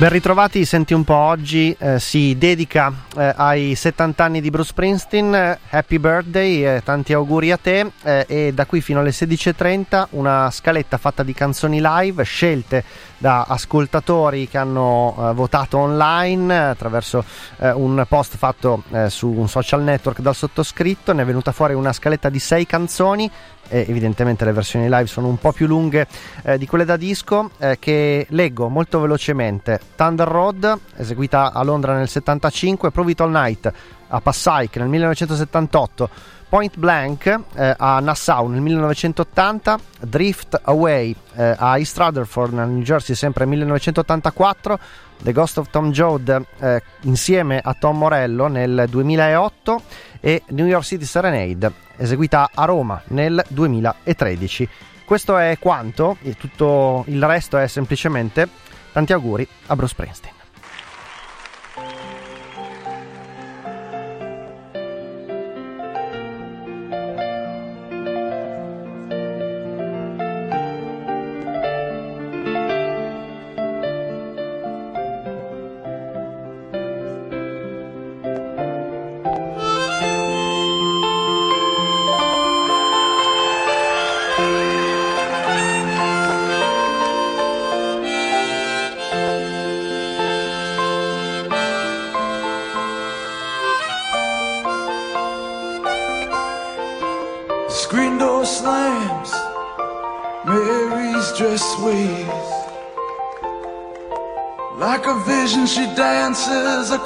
Ben ritrovati, senti un po' oggi eh, si dedica eh, ai 70 anni di Bruce Springsteen, happy birthday, eh, tanti auguri a te eh, e da qui fino alle 16.30 una scaletta fatta di canzoni live scelte da ascoltatori che hanno eh, votato online attraverso eh, un post fatto su un social network dal sottoscritto, ne è venuta fuori una scaletta di 6 canzoni eh, evidentemente le versioni live sono un po' più lunghe eh, di quelle da disco, eh, che leggo molto velocemente. Thunder Road, eseguita a Londra nel 75, Prove It All Night a Passaic nel 1978, Point Blank eh, a Nassau nel 1980, Drift Away eh, a East Rutherford nel New Jersey sempre nel 1984, The Ghost of Tom Joad eh, insieme a Tom Morello nel 2008 e New York City Serenade eseguita a Roma nel 2013. Questo è quanto, e tutto il resto è semplicemente tanti auguri a Bruce Springsteen.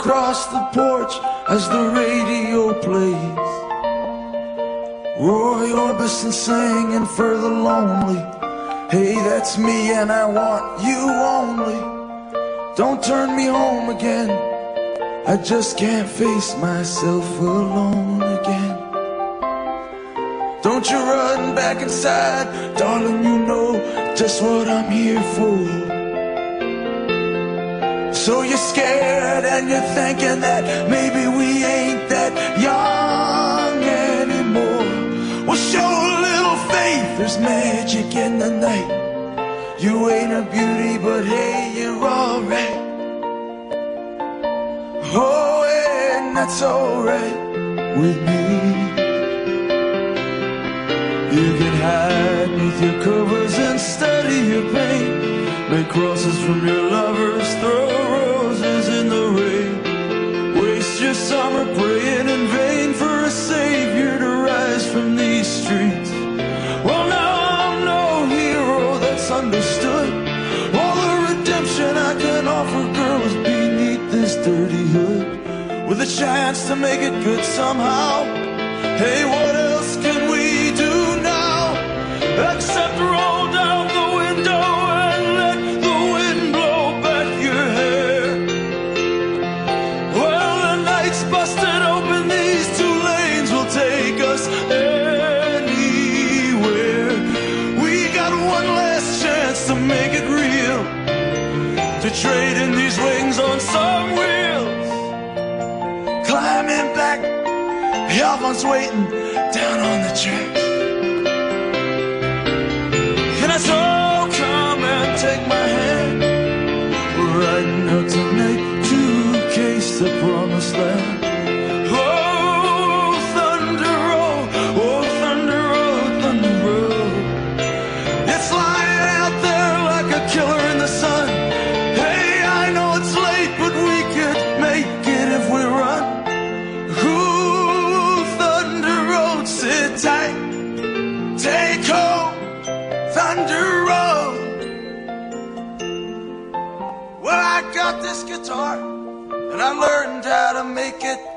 Across the porch as the radio plays. Roy Orbison singing for the lonely. Hey, that's me and I want you only. Don't turn me home again. I just can't face myself alone again. Don't you run back inside, darling, you know just what I'm here for. So you're scared and you're thinking that maybe we ain't that young anymore. Well, show a little faith, there's magic in the night. You ain't a beauty, but hey, you're alright. Oh, and that's alright with me. You can hide beneath your covers and study your pain. Make crosses from your lovers, throw roses in the rain. Waste your summer praying in vain for a savior to rise from these streets. Well, now I'm no hero that's understood. All the redemption I can offer girls beneath this dirty hood. With a chance to make it good somehow. Hey, what trading these wings on some wheels. Climbing back, one's waiting down on the tracks.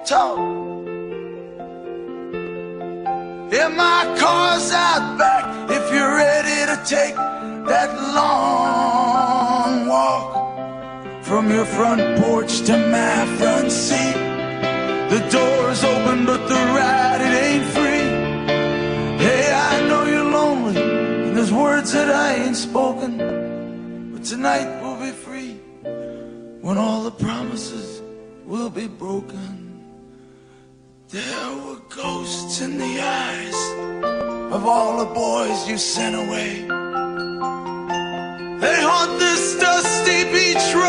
Talk. Yeah, my car's out back if you're ready to take that long walk from your front porch to my front seat. The door's open, but the ride it ain't free. Hey, I know you're lonely, and there's words that I ain't spoken, but tonight we'll be free when all the promises will be broken. There were ghosts in the eyes of all the boys you sent away. They haunt this dusty beach road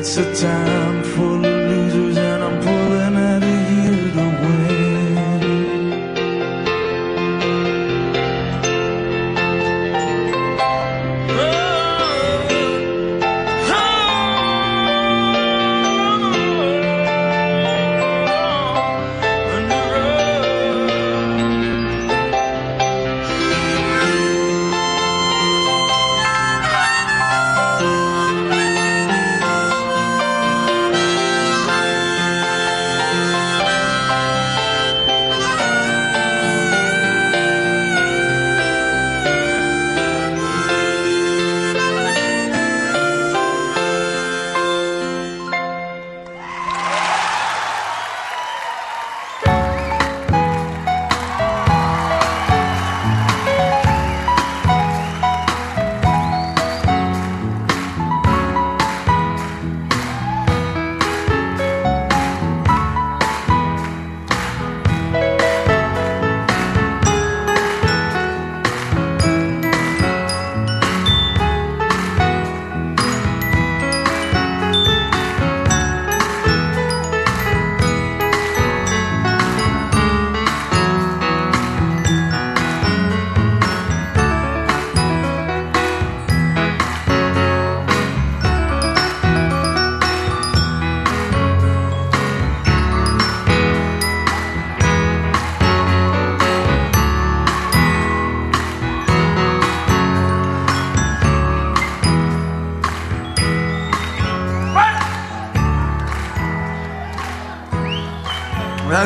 It's a time full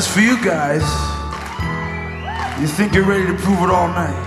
That's for you guys. You think you're ready to prove it all night?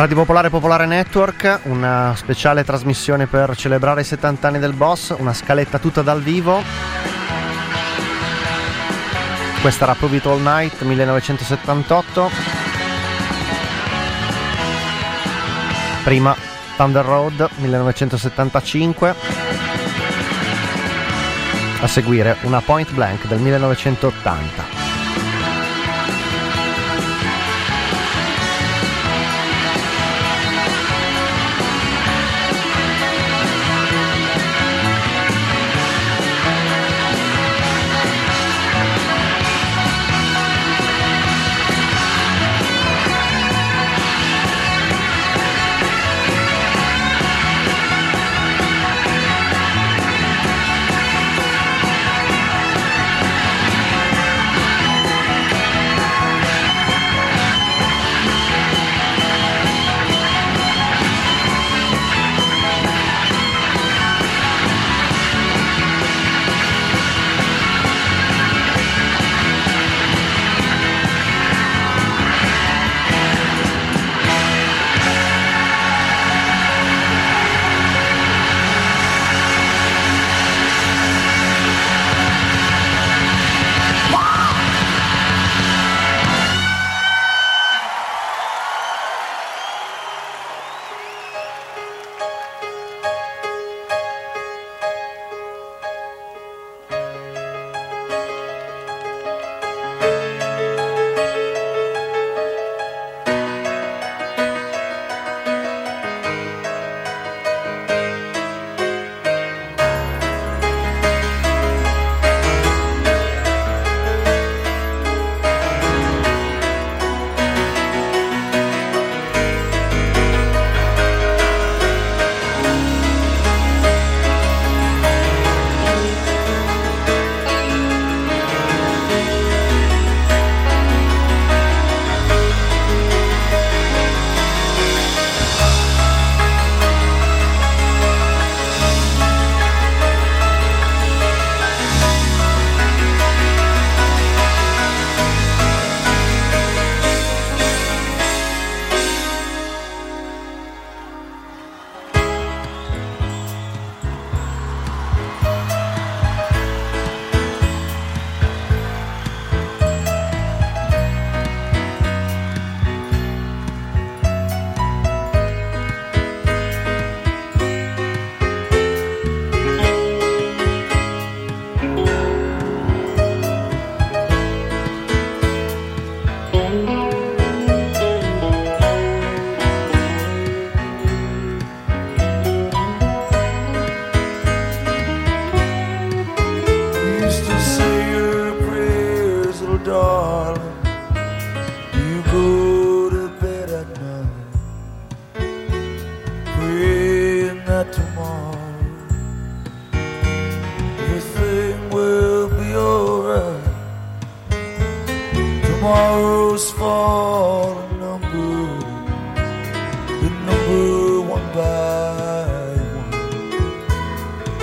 Radio Popolare Popolare Network, una speciale trasmissione per celebrare i 70 anni del boss, una scaletta tutta dal vivo. Questa era Prove It All Night 1978. Prima Thunder Road 1975. A seguire una Point Blank del 1980.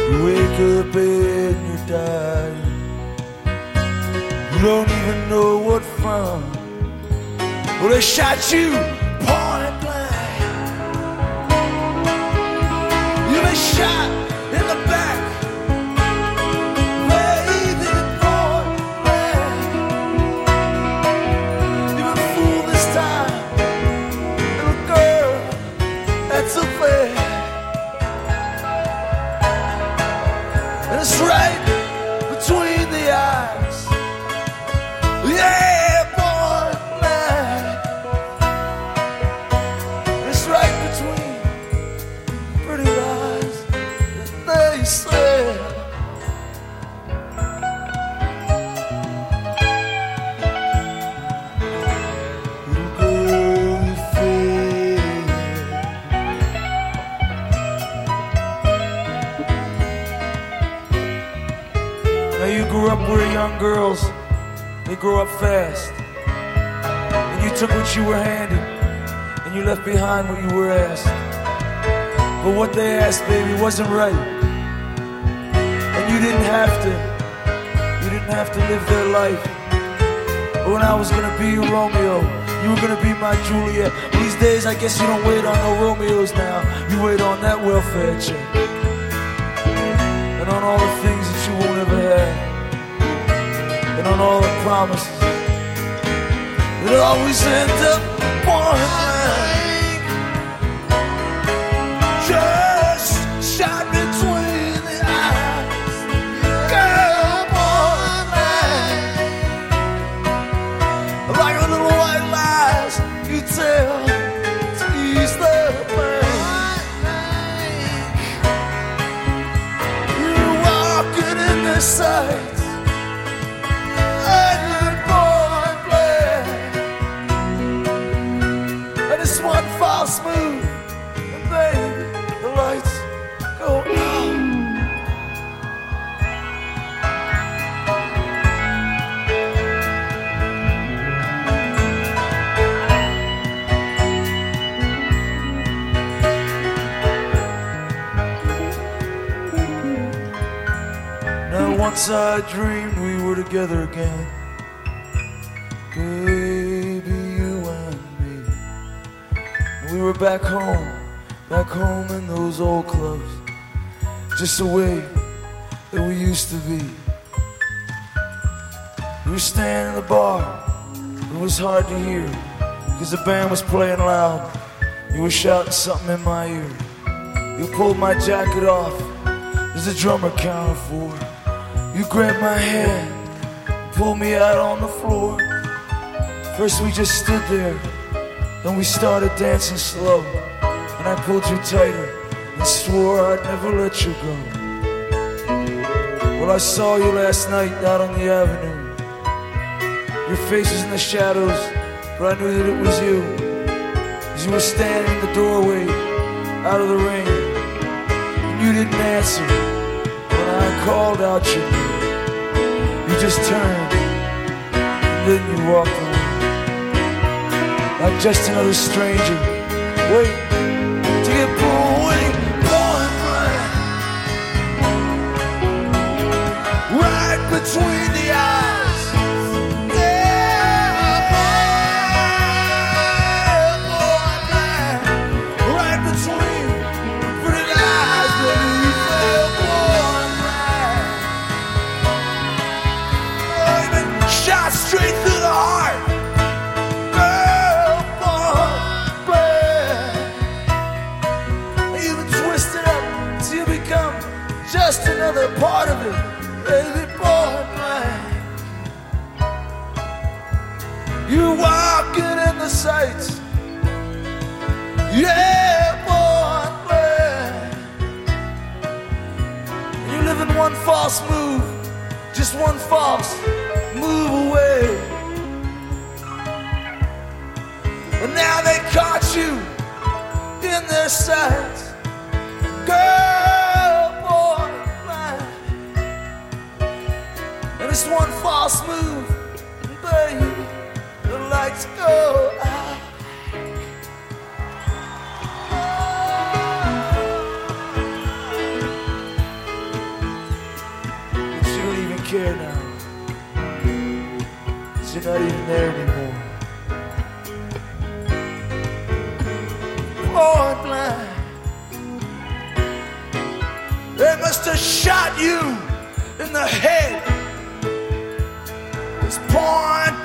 You wake up and you die. You don't even know what from. Well, they shot you point blank. You been shot. Girls, they grow up fast. And you took what you were handed, and you left behind what you were asked. But what they asked, baby, wasn't right. And you didn't have to, you didn't have to live their life. But when I was gonna be your Romeo, you were gonna be my Juliet. These days, I guess you don't wait on no Romeos now. You wait on that welfare check that always end up point once I dreamed we were together again. Baby, you and me. We were back home, back home in those old clothes. Just the way that we used to be. We were standing in the bar. It was hard to hear because the band was playing loud. You were shouting something in my ear. You pulled my jacket off. There's a drummer counting four. You grabbed my hand, pulled me out on the floor. First we just stood there, then we started dancing slow. And I pulled you tighter and swore I'd never let you go. Well, I saw you last night out on the avenue. Your face was in the shadows, but I knew that it was you. As you were standing in the doorway, out of the rain. And you didn't answer when I called out your name. Just turned, and then you walked away. Like just another stranger. Wait to get pulled. Right between the eyes. False move away. But now they caught you in their sights. Girl, boy, blind. And it's one false move, baby. The lights go out. Even care now. Not even there anymore. Point blank. They must have shot you in the head. It's point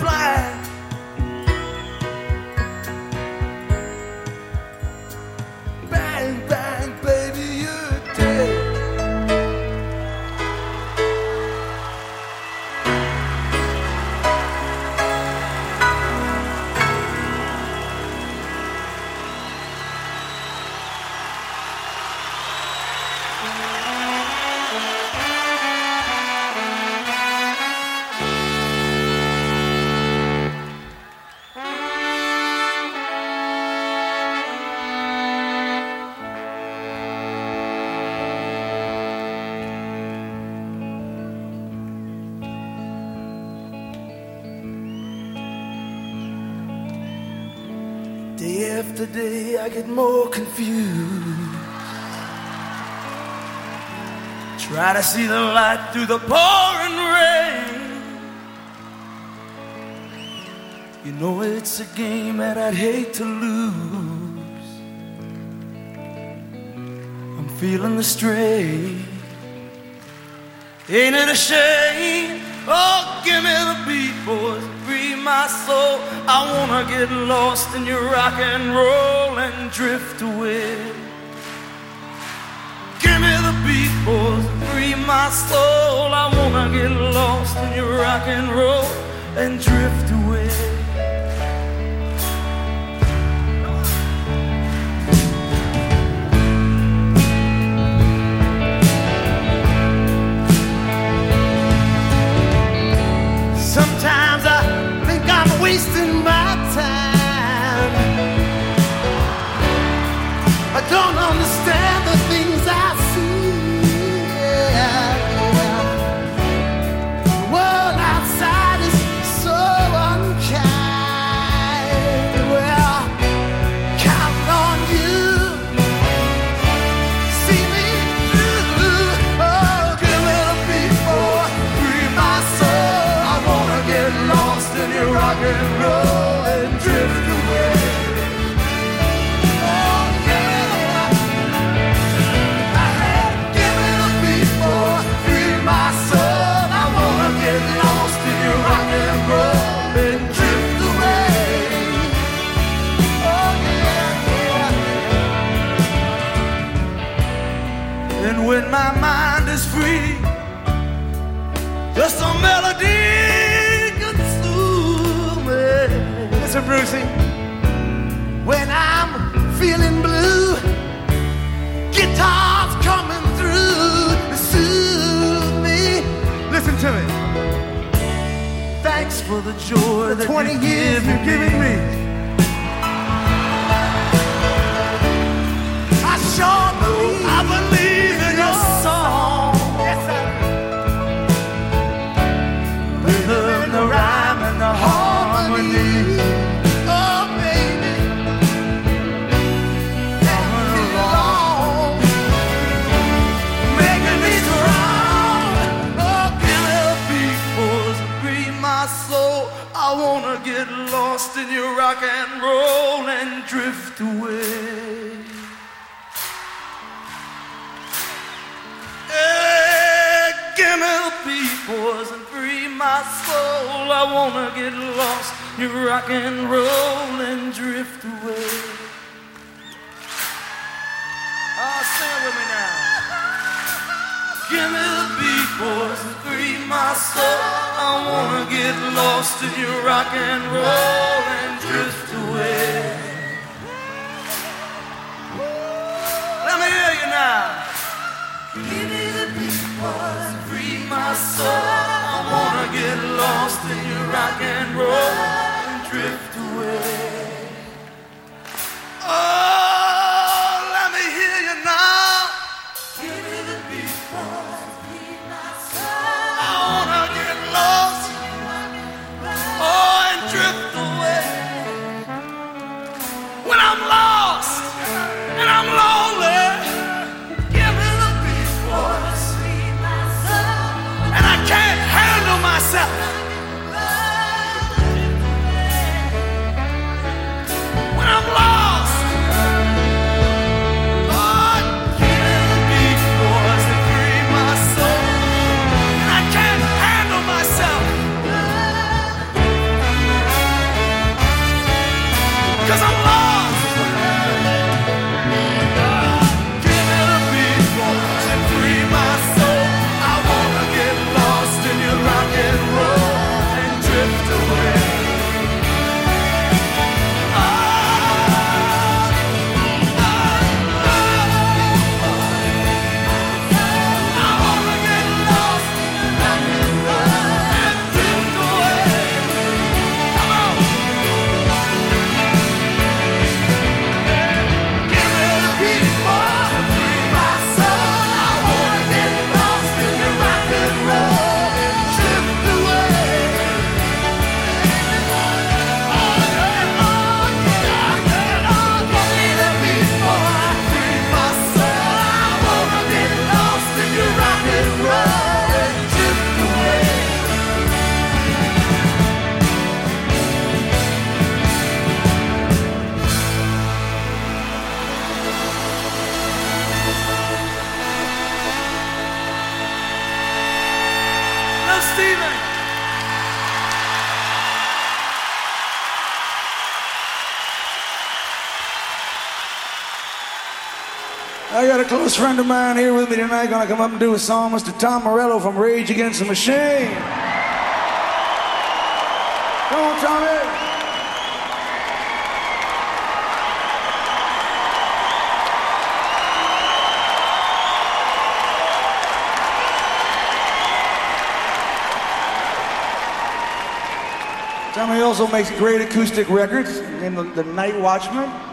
more confused. Try to see the light through the pouring rain. You know it's a game that I'd hate to lose. I'm feeling the strain. Ain't it a shame? Oh, give me the beat, boys. My soul. I wanna get lost in your rock and roll and drift away. Give me the beat, boys. Free my soul. I wanna get lost in your rock and roll and drift away. Time. I don't understand to me. Thanks for the joy that 20 you years you've given me. I sure believe, rock and roll and drift away. Eh, hey, give me the beat, boys, and free my soul. I wanna get lost, you rock and roll and drift away. Ah, oh, sing with me now. Give me the beat, boys, my soul. I wanna get lost in your rock and roll and drift away. Let me hear you now. Give me the and free my soul. I wanna get lost in your rock and roll close friend of mine here with me tonight, gonna come up and do a song, Mr. Tom Morello from Rage Against the Machine. Come on, Tommy. Tommy also makes great acoustic records named the, the Night Watchman.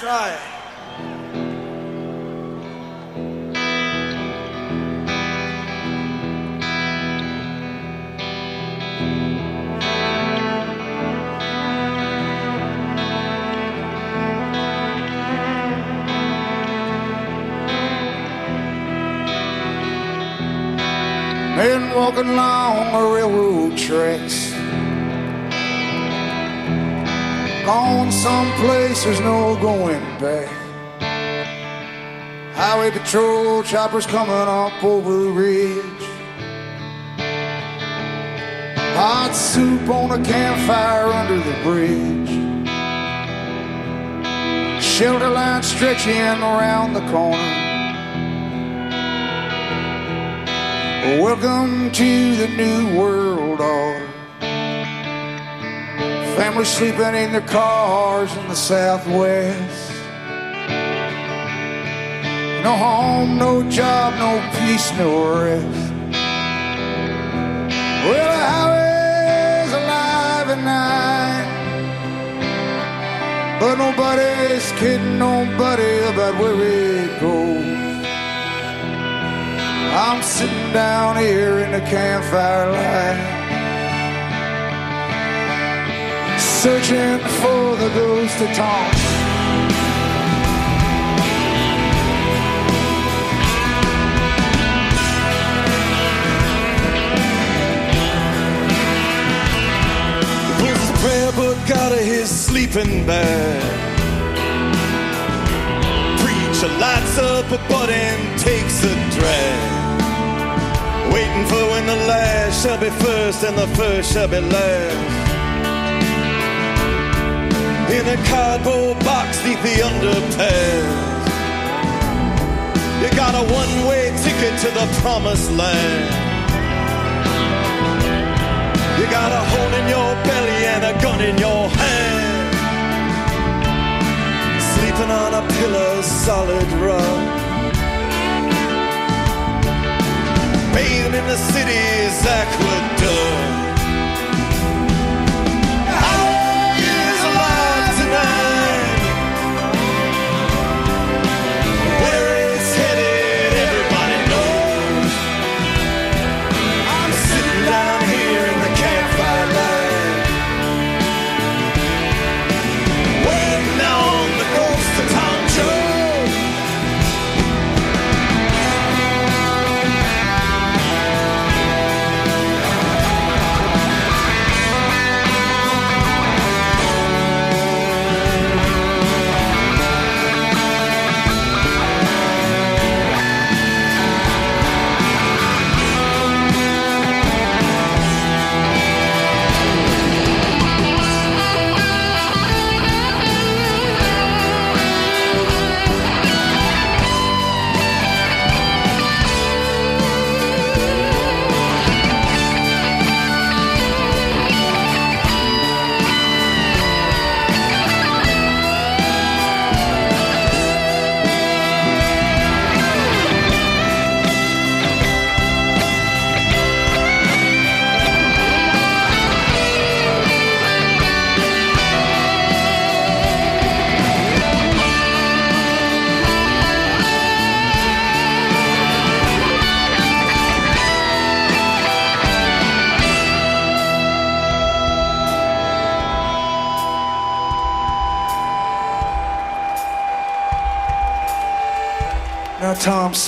Let's try it. Men walking along the railroad tracks. Gone someplace there's no going back. Highway patrol choppers coming up over the ridge. Hot soup on a campfire under the bridge. Shelter line stretching around the corner. Welcome to the new world order. Families sleeping in their cars in the southwest. No home, no job, no peace, no rest. Well, the highway's alive at night. But nobody's kidding nobody about where it goes. I'm sitting down here in the campfire light, searching for the ghost of Tom. pulls his prayer book out of his sleeping bag. Preacher lights up a butt and takes a drag. Waiting for when the last shall be first and the first shall be last. In a cardboard box neath the underpass. You got a one-way ticket to the promised land. You got a hole in your belly and a gun in your hand. Sleeping on a pillow, solid rock. Bathing in the city's aqueduct.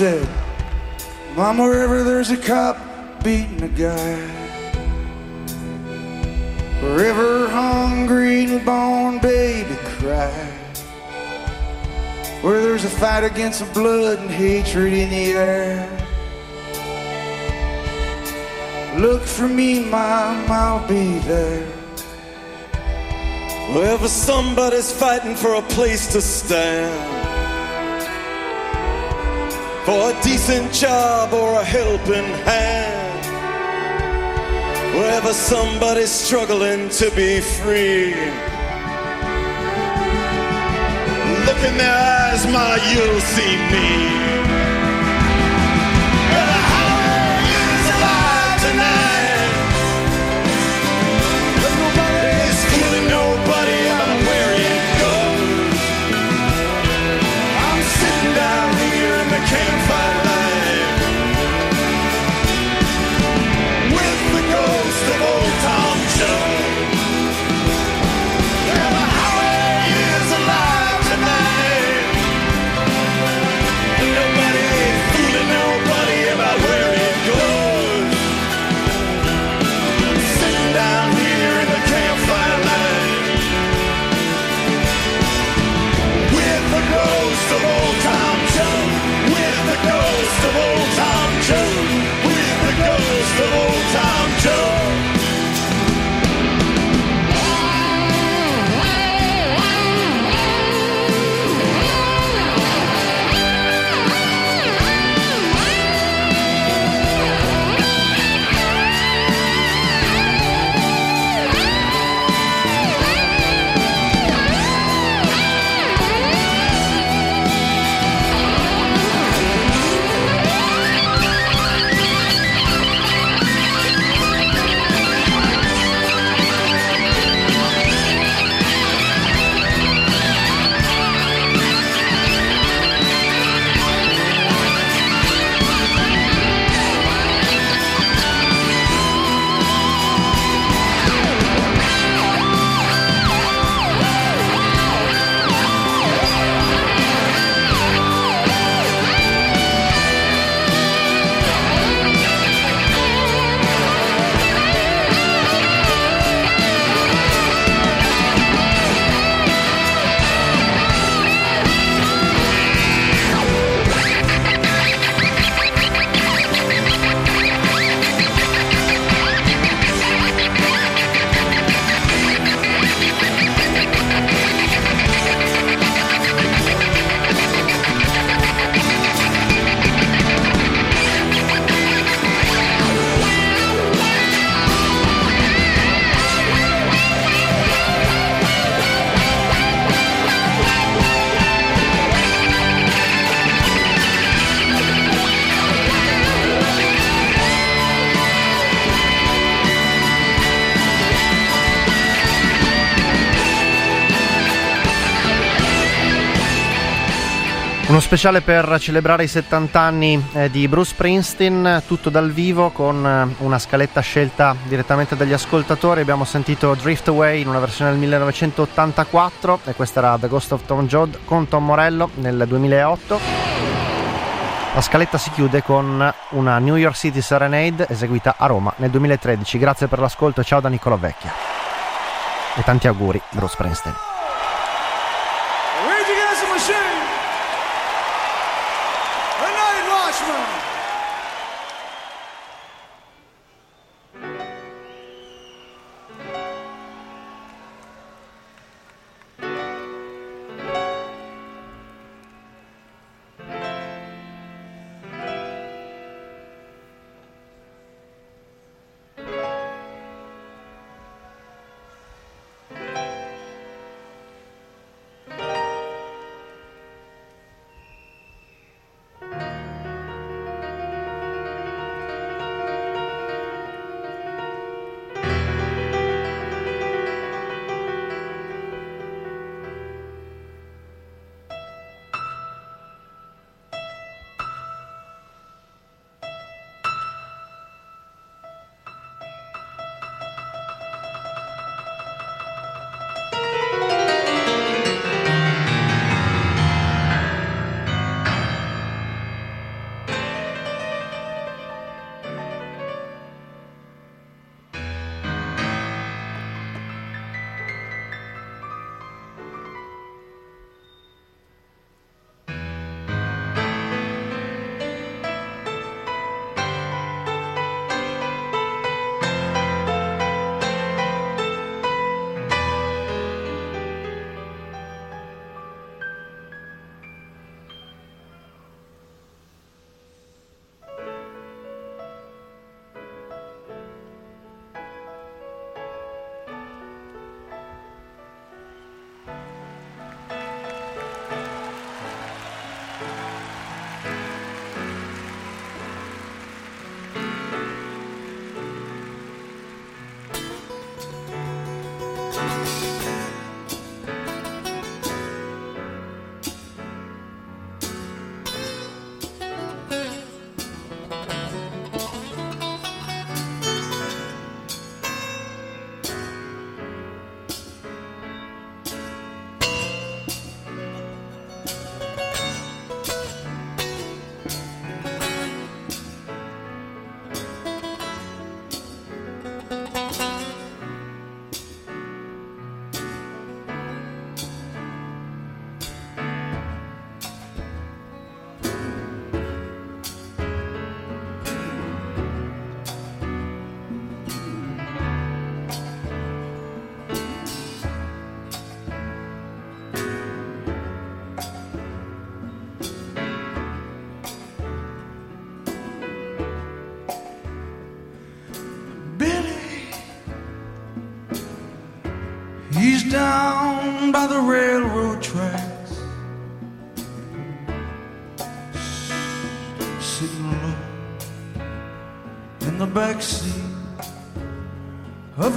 said, Mama, wherever there's a cop beating a guy, wherever hungry and born baby cry, where there's a fight against the blood and hatred in the air. Look for me, Mom, I'll be there. Wherever somebody's fighting for a place to stand for a decent job or a helping hand, wherever somebody's struggling to be free. Look in their eyes, ma, you'll see me. Speciale per celebrare i 70 anni eh, di Bruce Springsteen, tutto dal vivo con eh, una scaletta scelta direttamente dagli ascoltatori. Abbiamo sentito Drift Away in una versione del 1984 e questa era The Ghost of Tom Joad con Tom Morello nel 2008. La scaletta si chiude con una New York City Serenade eseguita a Roma nel 2013. Grazie per l'ascolto e ciao da Niccolo Vecchia. E tanti auguri, Bruce Springsteen. Night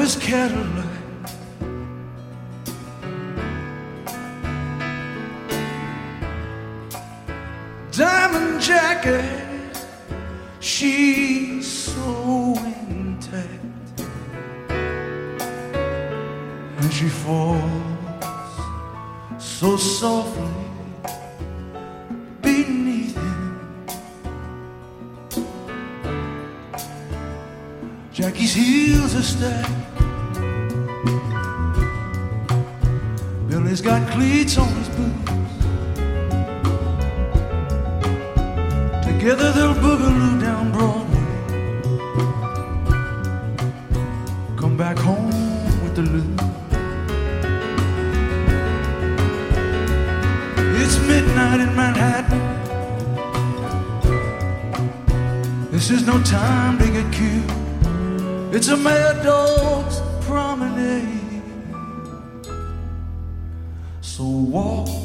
his Cadillac. Diamond jacket, she's so intact, and she falls so softly beneath him. Jackie's heels are stacked. Billy's got cleats on his boots. Together they'll boogaloo down Broadway. Come back home with the loot. It's midnight in Manhattan. This is no time to get cute. It's a mad dog's promenade. 我。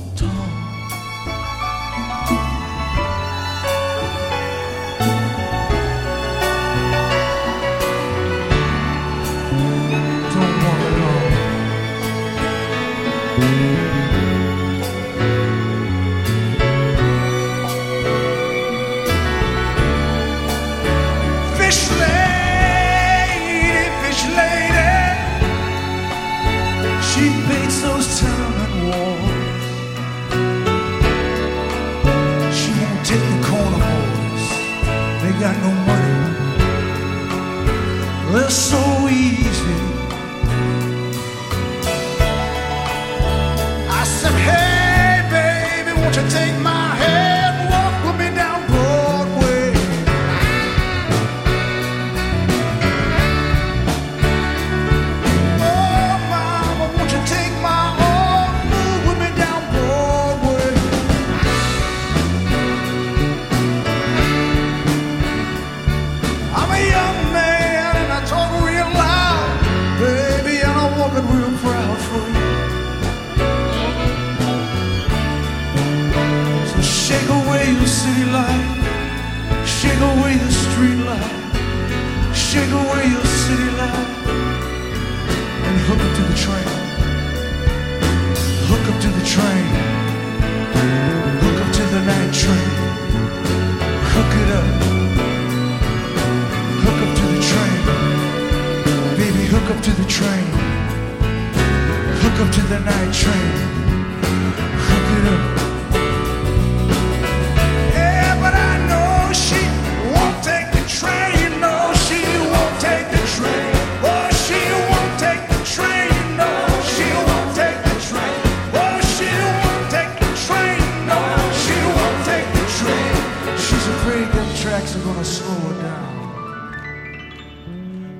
She's afraid them tracks are gonna slow her down.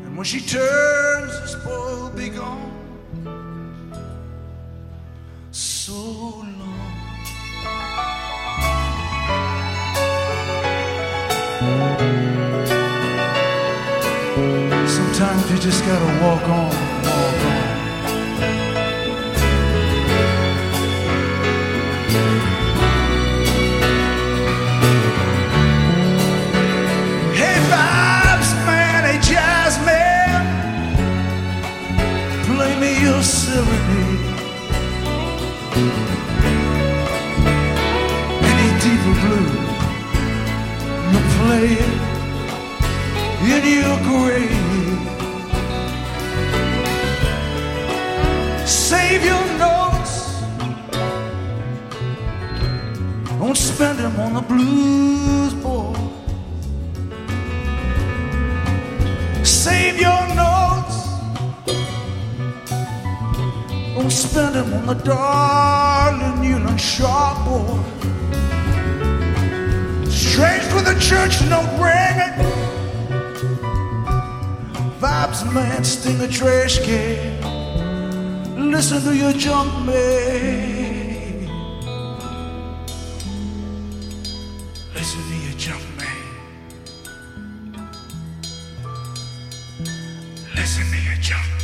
And when she turns, this boy will be gone. So long. Sometimes you just gotta walk on, you in your grave. Save your notes. Don't spend them on the blues, boy. Save your notes. Don't spend them on the darling Union Sharp, boy. Strange with the church note ringing. Vibes man sting a trash can. Listen to your junk man. Listen to your junk man. Listen to your junk